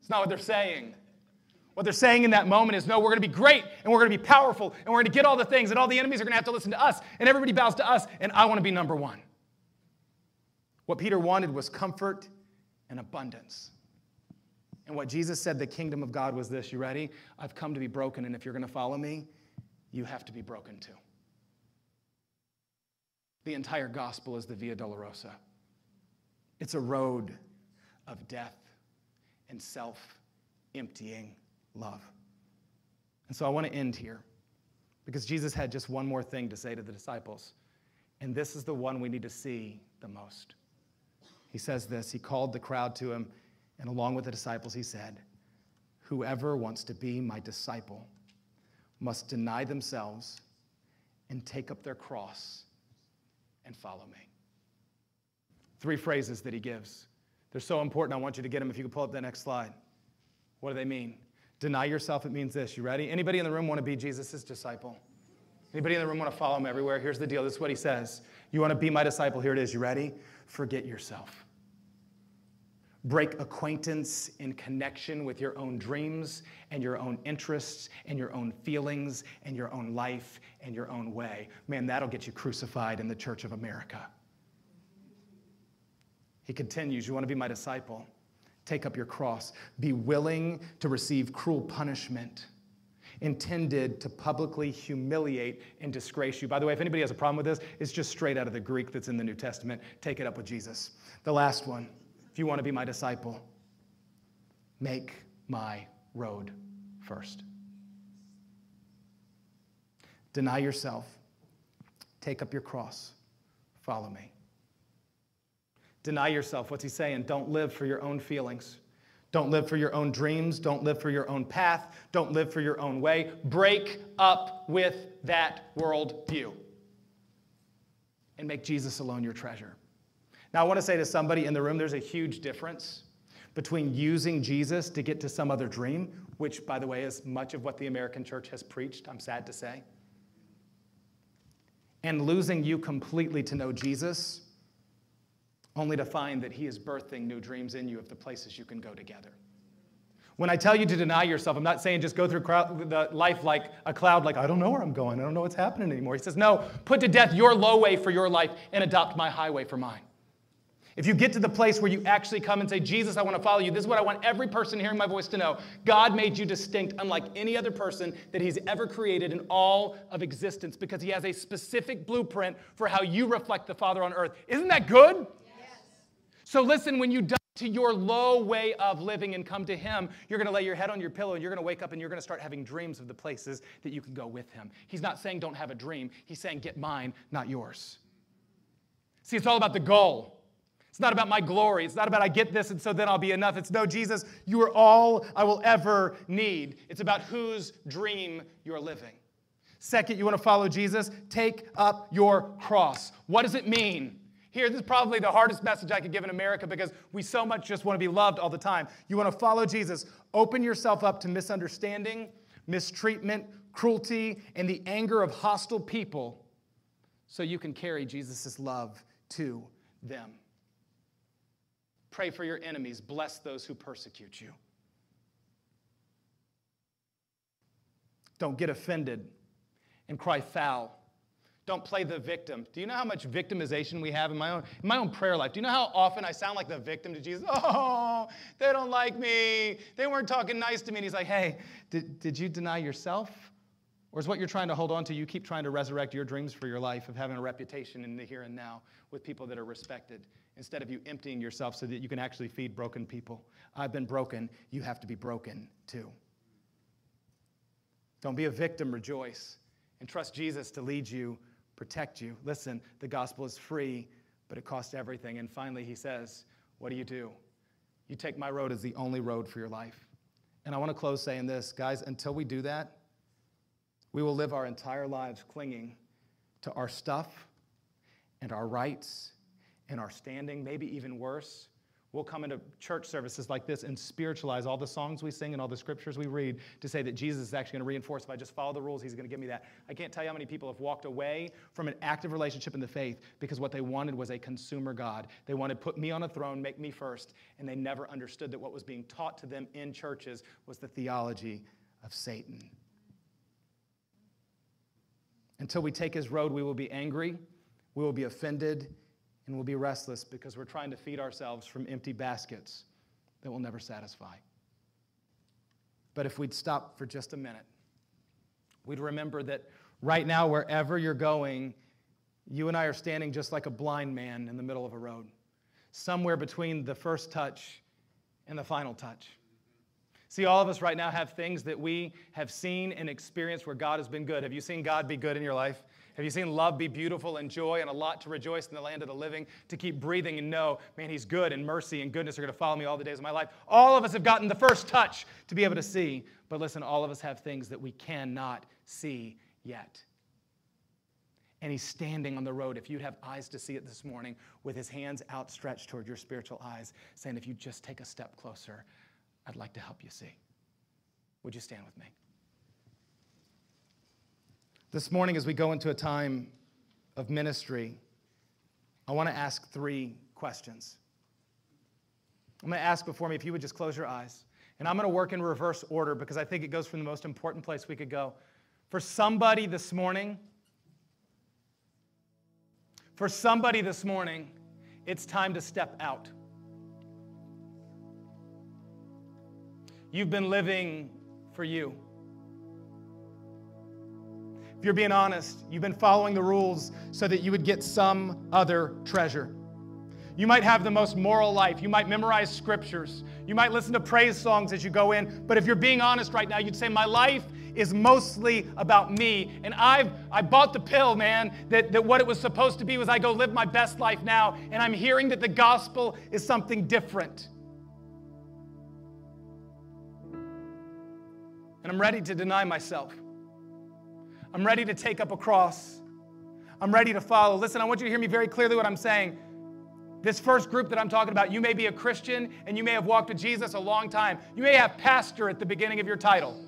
It's not what they're saying. What they're saying in that moment is, no, we're going to be great and we're going to be powerful and we're going to get all the things and all the enemies are going to have to listen to us and everybody bows to us and I want to be number one. What Peter wanted was comfort and abundance. And what Jesus said the kingdom of God was this you ready? I've come to be broken, and if you're going to follow me, you have to be broken too. The entire gospel is the Via Dolorosa. It's a road of death and self emptying love. And so I want to end here because Jesus had just one more thing to say to the disciples. And this is the one we need to see the most. He says this He called the crowd to him, and along with the disciples, he said, Whoever wants to be my disciple must deny themselves and take up their cross and follow me. Three phrases that he gives. They're so important. I want you to get them. If you could pull up that next slide. What do they mean? Deny yourself, it means this. You ready? Anybody in the room want to be Jesus' disciple? Anybody in the room want to follow him everywhere? Here's the deal. This is what he says. You want to be my disciple? Here it is. You ready? Forget yourself. Break acquaintance in connection with your own dreams and your own interests and your own feelings and your own life and your own way. Man, that'll get you crucified in the Church of America. He continues, You want to be my disciple? Take up your cross. Be willing to receive cruel punishment intended to publicly humiliate and disgrace you. By the way, if anybody has a problem with this, it's just straight out of the Greek that's in the New Testament. Take it up with Jesus. The last one, if you want to be my disciple, make my road first. Deny yourself, take up your cross, follow me. Deny yourself. What's he saying? Don't live for your own feelings. Don't live for your own dreams. Don't live for your own path. Don't live for your own way. Break up with that worldview and make Jesus alone your treasure. Now, I want to say to somebody in the room there's a huge difference between using Jesus to get to some other dream, which, by the way, is much of what the American church has preached, I'm sad to say, and losing you completely to know Jesus only to find that He is birthing new dreams in you of the places you can go together. When I tell you to deny yourself, I'm not saying just go through the life like a cloud, like, I don't know where I'm going. I don't know what's happening anymore. He says, no, put to death your low way for your life and adopt my highway for mine. If you get to the place where you actually come and say, Jesus, I want to follow you, this is what I want every person hearing my voice to know. God made you distinct, unlike any other person that He's ever created in all of existence, because He has a specific blueprint for how you reflect the Father on earth. Isn't that good? So listen, when you die to your low way of living and come to Him, you're going to lay your head on your pillow and you're going to wake up and you're going to start having dreams of the places that you can go with Him. He's not saying don't have a dream, He's saying get mine, not yours. See, it's all about the goal. It's not about my glory. It's not about I get this and so then I'll be enough. It's no, Jesus, you are all I will ever need. It's about whose dream you're living. Second, you want to follow Jesus? Take up your cross. What does it mean? Here, this is probably the hardest message I could give in America because we so much just want to be loved all the time. You want to follow Jesus, open yourself up to misunderstanding, mistreatment, cruelty, and the anger of hostile people so you can carry Jesus' love to them. Pray for your enemies. Bless those who persecute you. Don't get offended and cry foul. Don't play the victim. Do you know how much victimization we have in my own in my own prayer life? Do you know how often I sound like the victim to Jesus? Oh, they don't like me. They weren't talking nice to me. And he's like, hey, did, did you deny yourself? Or is what you're trying to hold on to, you keep trying to resurrect your dreams for your life of having a reputation in the here and now with people that are respected instead of you emptying yourself so that you can actually feed broken people. I've been broken, you have to be broken too. Don't be a victim, rejoice, and trust Jesus to lead you, protect you. Listen, the gospel is free, but it costs everything. And finally, he says, What do you do? You take my road as the only road for your life. And I want to close saying this, guys, until we do that, we will live our entire lives clinging to our stuff and our rights and our standing, maybe even worse. We'll come into church services like this and spiritualize all the songs we sing and all the scriptures we read to say that Jesus is actually going to reinforce if I just follow the rules, he's going to give me that. I can't tell you how many people have walked away from an active relationship in the faith because what they wanted was a consumer God. They wanted to put me on a throne, make me first, and they never understood that what was being taught to them in churches was the theology of Satan. Until we take his road, we will be angry, we will be offended, and we'll be restless because we're trying to feed ourselves from empty baskets that will never satisfy. But if we'd stop for just a minute, we'd remember that right now, wherever you're going, you and I are standing just like a blind man in the middle of a road, somewhere between the first touch and the final touch. See, all of us right now have things that we have seen and experienced where God has been good. Have you seen God be good in your life? Have you seen love be beautiful and joy and a lot to rejoice in the land of the living? To keep breathing and know, man, He's good and mercy and goodness are going to follow me all the days of my life. All of us have gotten the first touch to be able to see. But listen, all of us have things that we cannot see yet. And He's standing on the road, if you'd have eyes to see it this morning, with His hands outstretched toward your spiritual eyes, saying, if you just take a step closer, I'd like to help you see. Would you stand with me? This morning, as we go into a time of ministry, I want to ask three questions. I'm going to ask before me if you would just close your eyes. And I'm going to work in reverse order because I think it goes from the most important place we could go. For somebody this morning, for somebody this morning, it's time to step out. You've been living for you. If you're being honest, you've been following the rules so that you would get some other treasure. You might have the most moral life. You might memorize scriptures. You might listen to praise songs as you go in. But if you're being honest right now, you'd say, My life is mostly about me. And I've I bought the pill, man, that, that what it was supposed to be was I go live my best life now. And I'm hearing that the gospel is something different. And I'm ready to deny myself. I'm ready to take up a cross. I'm ready to follow. Listen, I want you to hear me very clearly what I'm saying. This first group that I'm talking about, you may be a Christian and you may have walked with Jesus a long time. You may have pastor at the beginning of your title.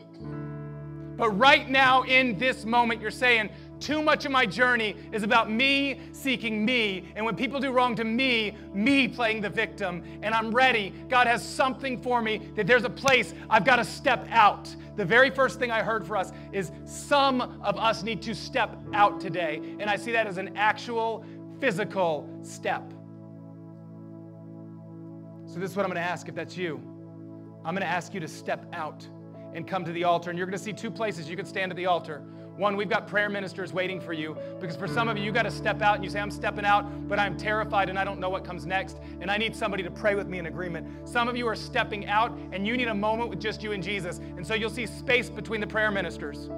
But right now, in this moment, you're saying, Too much of my journey is about me seeking me. And when people do wrong to me, me playing the victim. And I'm ready. God has something for me that there's a place I've got to step out. The very first thing I heard for us is some of us need to step out today. And I see that as an actual physical step. So, this is what I'm going to ask if that's you. I'm going to ask you to step out and come to the altar. And you're going to see two places you can stand at the altar. One, we've got prayer ministers waiting for you because for some of you, you got to step out and you say, I'm stepping out, but I'm terrified and I don't know what comes next. And I need somebody to pray with me in agreement. Some of you are stepping out and you need a moment with just you and Jesus. And so you'll see space between the prayer ministers.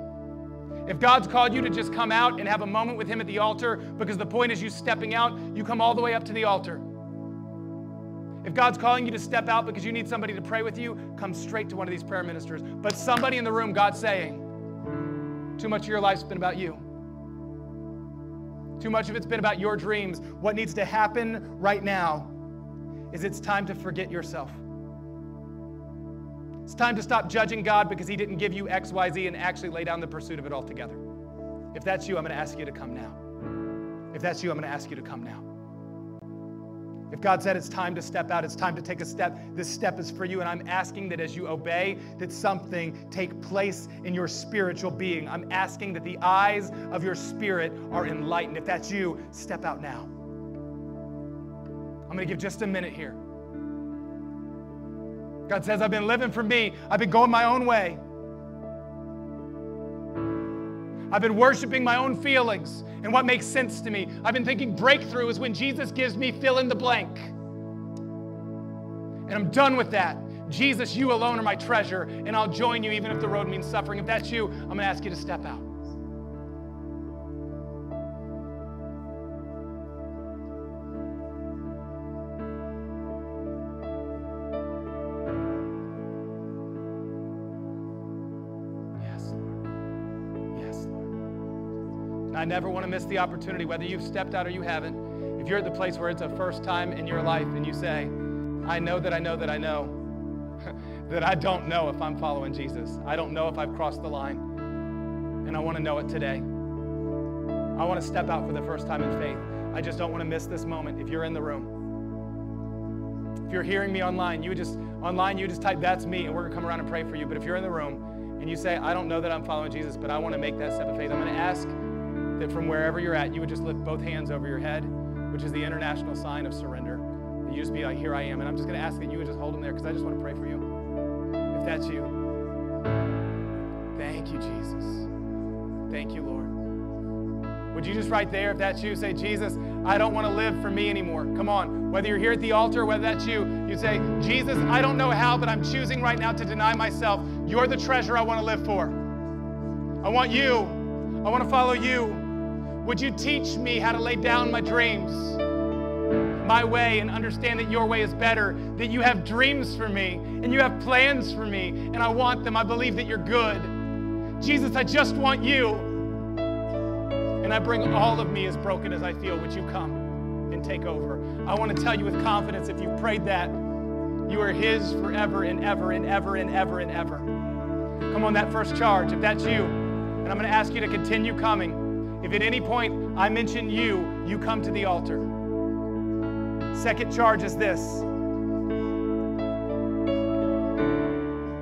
If God's called you to just come out and have a moment with Him at the altar, because the point is you stepping out, you come all the way up to the altar. If God's calling you to step out because you need somebody to pray with you, come straight to one of these prayer ministers. But somebody in the room, God's saying, too much of your life's been about you. Too much of it's been about your dreams. What needs to happen right now is it's time to forget yourself. It's time to stop judging God because He didn't give you X, Y, Z and actually lay down the pursuit of it altogether. If that's you, I'm going to ask you to come now. If that's you, I'm going to ask you to come now. If God said it's time to step out, it's time to take a step, this step is for you. And I'm asking that as you obey, that something take place in your spiritual being. I'm asking that the eyes of your spirit are enlightened. If that's you, step out now. I'm going to give just a minute here. God says, I've been living for me, I've been going my own way. I've been worshiping my own feelings and what makes sense to me. I've been thinking breakthrough is when Jesus gives me fill in the blank. And I'm done with that. Jesus, you alone are my treasure, and I'll join you even if the road means suffering. If that's you, I'm to ask you to step out. Never want to miss the opportunity, whether you've stepped out or you haven't. If you're at the place where it's a first time in your life and you say, I know that I know that I know that I don't know if I'm following Jesus. I don't know if I've crossed the line. And I want to know it today. I want to step out for the first time in faith. I just don't want to miss this moment if you're in the room. If you're hearing me online, you just online you just type that's me and we're to come around and pray for you. But if you're in the room and you say I don't know that I'm following Jesus, but I want to make that step of faith, I'm going to ask that from wherever you're at, you would just lift both hands over your head, which is the international sign of surrender. you just be like, Here I am. And I'm just going to ask that you would just hold them there because I just want to pray for you. If that's you. Thank you, Jesus. Thank you, Lord. Would you just right there, if that's you, say, Jesus, I don't want to live for me anymore. Come on. Whether you're here at the altar, whether that's you, you say, Jesus, I don't know how, but I'm choosing right now to deny myself. You're the treasure I want to live for. I want you. I want to follow you. Would you teach me how to lay down my dreams, my way, and understand that your way is better, that you have dreams for me, and you have plans for me, and I want them. I believe that you're good. Jesus, I just want you. And I bring all of me as broken as I feel. Would you come and take over? I want to tell you with confidence if you prayed that, you are His forever and ever and ever and ever and ever. Come on, that first charge, if that's you. And I'm going to ask you to continue coming. If at any point I mention you, you come to the altar. Second charge is this.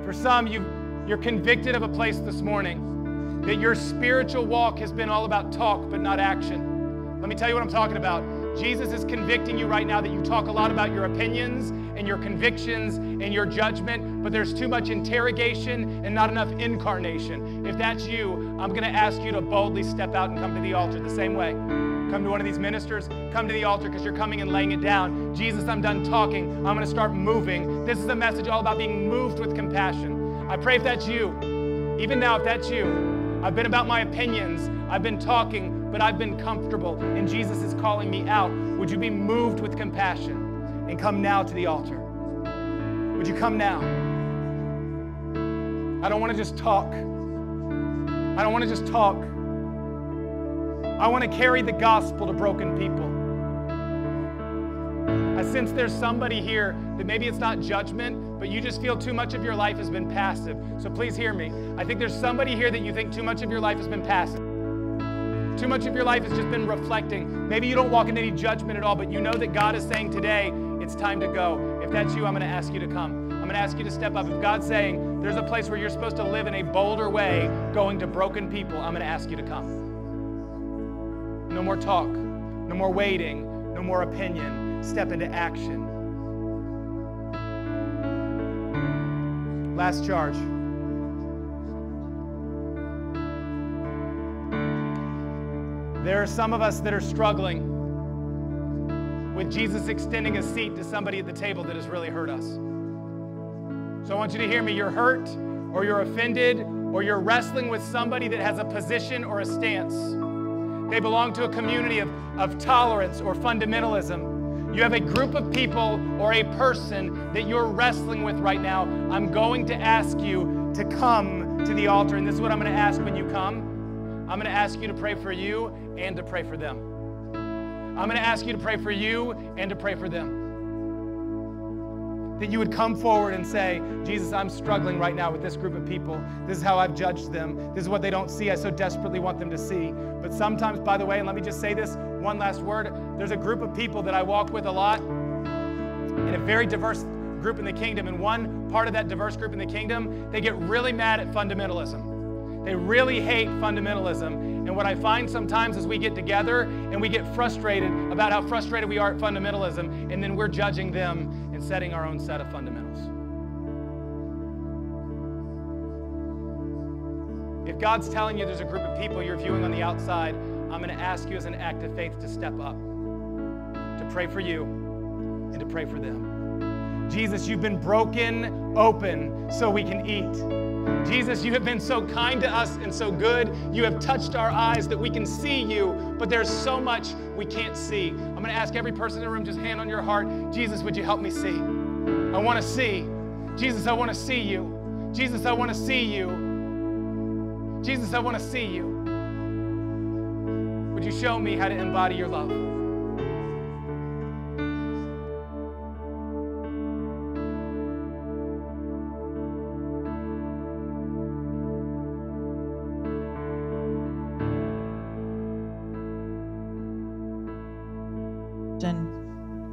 For some, you, you're convicted of a place this morning that your spiritual walk has been all about talk but not action. Let me tell you what I'm talking about. Jesus is convicting you right now that you talk a lot about your opinions and your convictions and your judgment, but there's too much interrogation and not enough incarnation. If that's you, I'm going to ask you to boldly step out and come to the altar the same way. Come to one of these ministers, come to the altar because you're coming and laying it down. Jesus, I'm done talking. I'm going to start moving. This is a message all about being moved with compassion. I pray if that's you, even now, if that's you, I've been about my opinions, I've been talking, but I've been comfortable, and Jesus is calling me out. Would you be moved with compassion and come now to the altar? Would you come now? I don't want to just talk. I don't want to just talk. I want to carry the gospel to broken people. I sense there's somebody here that maybe it's not judgment, but you just feel too much of your life has been passive. So please hear me. I think there's somebody here that you think too much of your life has been passive. Too much of your life has just been reflecting. Maybe you don't walk in any judgment at all, but you know that God is saying today, it's time to go. If that's you, I'm going to ask you to come. I'm going to ask you to step up. If God's saying there's a place where you're supposed to live in a bolder way, going to broken people, I'm going to ask you to come. No more talk, no more waiting, no more opinion. Step into action. Last charge. There are some of us that are struggling with Jesus extending a seat to somebody at the table that has really hurt us. So I want you to hear me. You're hurt, or you're offended, or you're wrestling with somebody that has a position or a stance. They belong to a community of, of tolerance or fundamentalism. You have a group of people or a person that you're wrestling with right now. I'm going to ask you to come to the altar. And this is what I'm going to ask when you come. I'm going to ask you to pray for you and to pray for them. I'm going to ask you to pray for you and to pray for them. That you would come forward and say, Jesus, I'm struggling right now with this group of people. This is how I've judged them. This is what they don't see. I so desperately want them to see. But sometimes, by the way, and let me just say this one last word there's a group of people that I walk with a lot in a very diverse group in the kingdom. And one part of that diverse group in the kingdom, they get really mad at fundamentalism. They really hate fundamentalism. And what I find sometimes is we get together and we get frustrated about how frustrated we are at fundamentalism, and then we're judging them and setting our own set of fundamentals. If God's telling you there's a group of people you're viewing on the outside, I'm going to ask you as an act of faith to step up, to pray for you, and to pray for them. Jesus, you've been broken open so we can eat. Jesus, you have been so kind to us and so good. You have touched our eyes that we can see you, but there's so much we can't see. I'm going to ask every person in the room just hand on your heart. Jesus, would you help me see? I want to see. Jesus, I want to see you. Jesus, I want to see you. Jesus, I want to see you. Would you show me how to embody your love?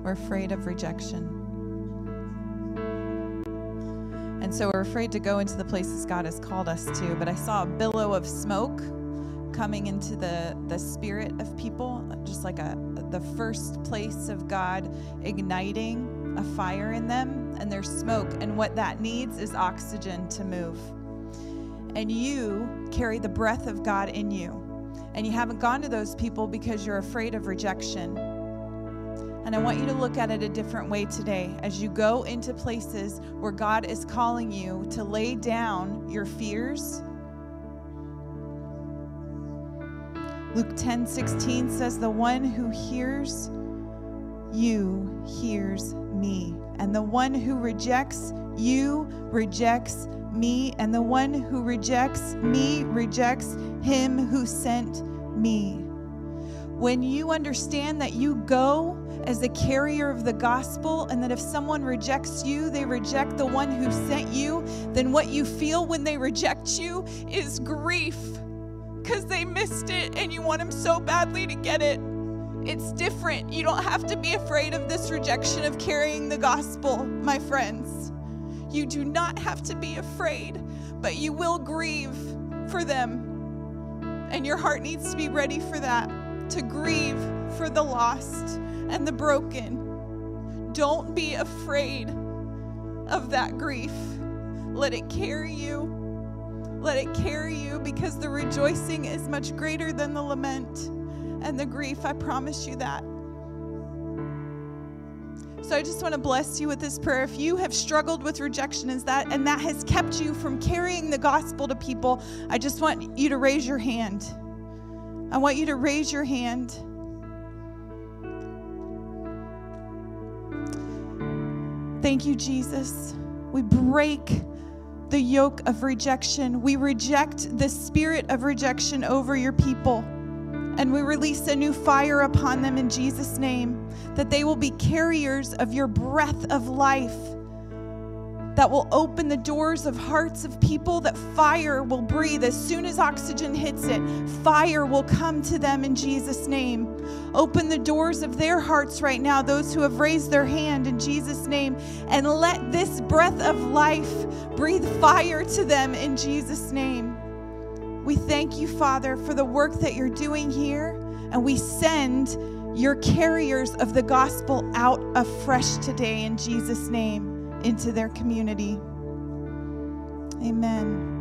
We're afraid of rejection. And so we're afraid to go into the places God has called us to. But I saw a billow of smoke coming into the, the spirit of people, just like a the first place of God igniting a fire in them and there's smoke. And what that needs is oxygen to move. And you carry the breath of God in you. And you haven't gone to those people because you're afraid of rejection. And I want you to look at it a different way today as you go into places where God is calling you to lay down your fears. Luke 10 16 says, The one who hears you hears me, and the one who rejects you rejects me, and the one who rejects me rejects him who sent me. When you understand that you go as the carrier of the gospel, and that if someone rejects you, they reject the one who sent you, then what you feel when they reject you is grief because they missed it and you want them so badly to get it. It's different. You don't have to be afraid of this rejection of carrying the gospel, my friends. You do not have to be afraid, but you will grieve for them. And your heart needs to be ready for that to grieve for the lost and the broken. Don't be afraid of that grief. Let it carry you. Let it carry you because the rejoicing is much greater than the lament and the grief. I promise you that. So I just want to bless you with this prayer. If you have struggled with rejection is that and that has kept you from carrying the gospel to people, I just want you to raise your hand. I want you to raise your hand. Thank you, Jesus. We break the yoke of rejection. We reject the spirit of rejection over your people. And we release a new fire upon them in Jesus' name, that they will be carriers of your breath of life, that will open the doors of hearts of people that fire will breathe. As soon as oxygen hits it, fire will come to them in Jesus' name. Open the doors of their hearts right now, those who have raised their hand in Jesus' name, and let this breath of life breathe fire to them in Jesus' name. We thank you, Father, for the work that you're doing here, and we send your carriers of the gospel out afresh today in Jesus' name into their community. Amen.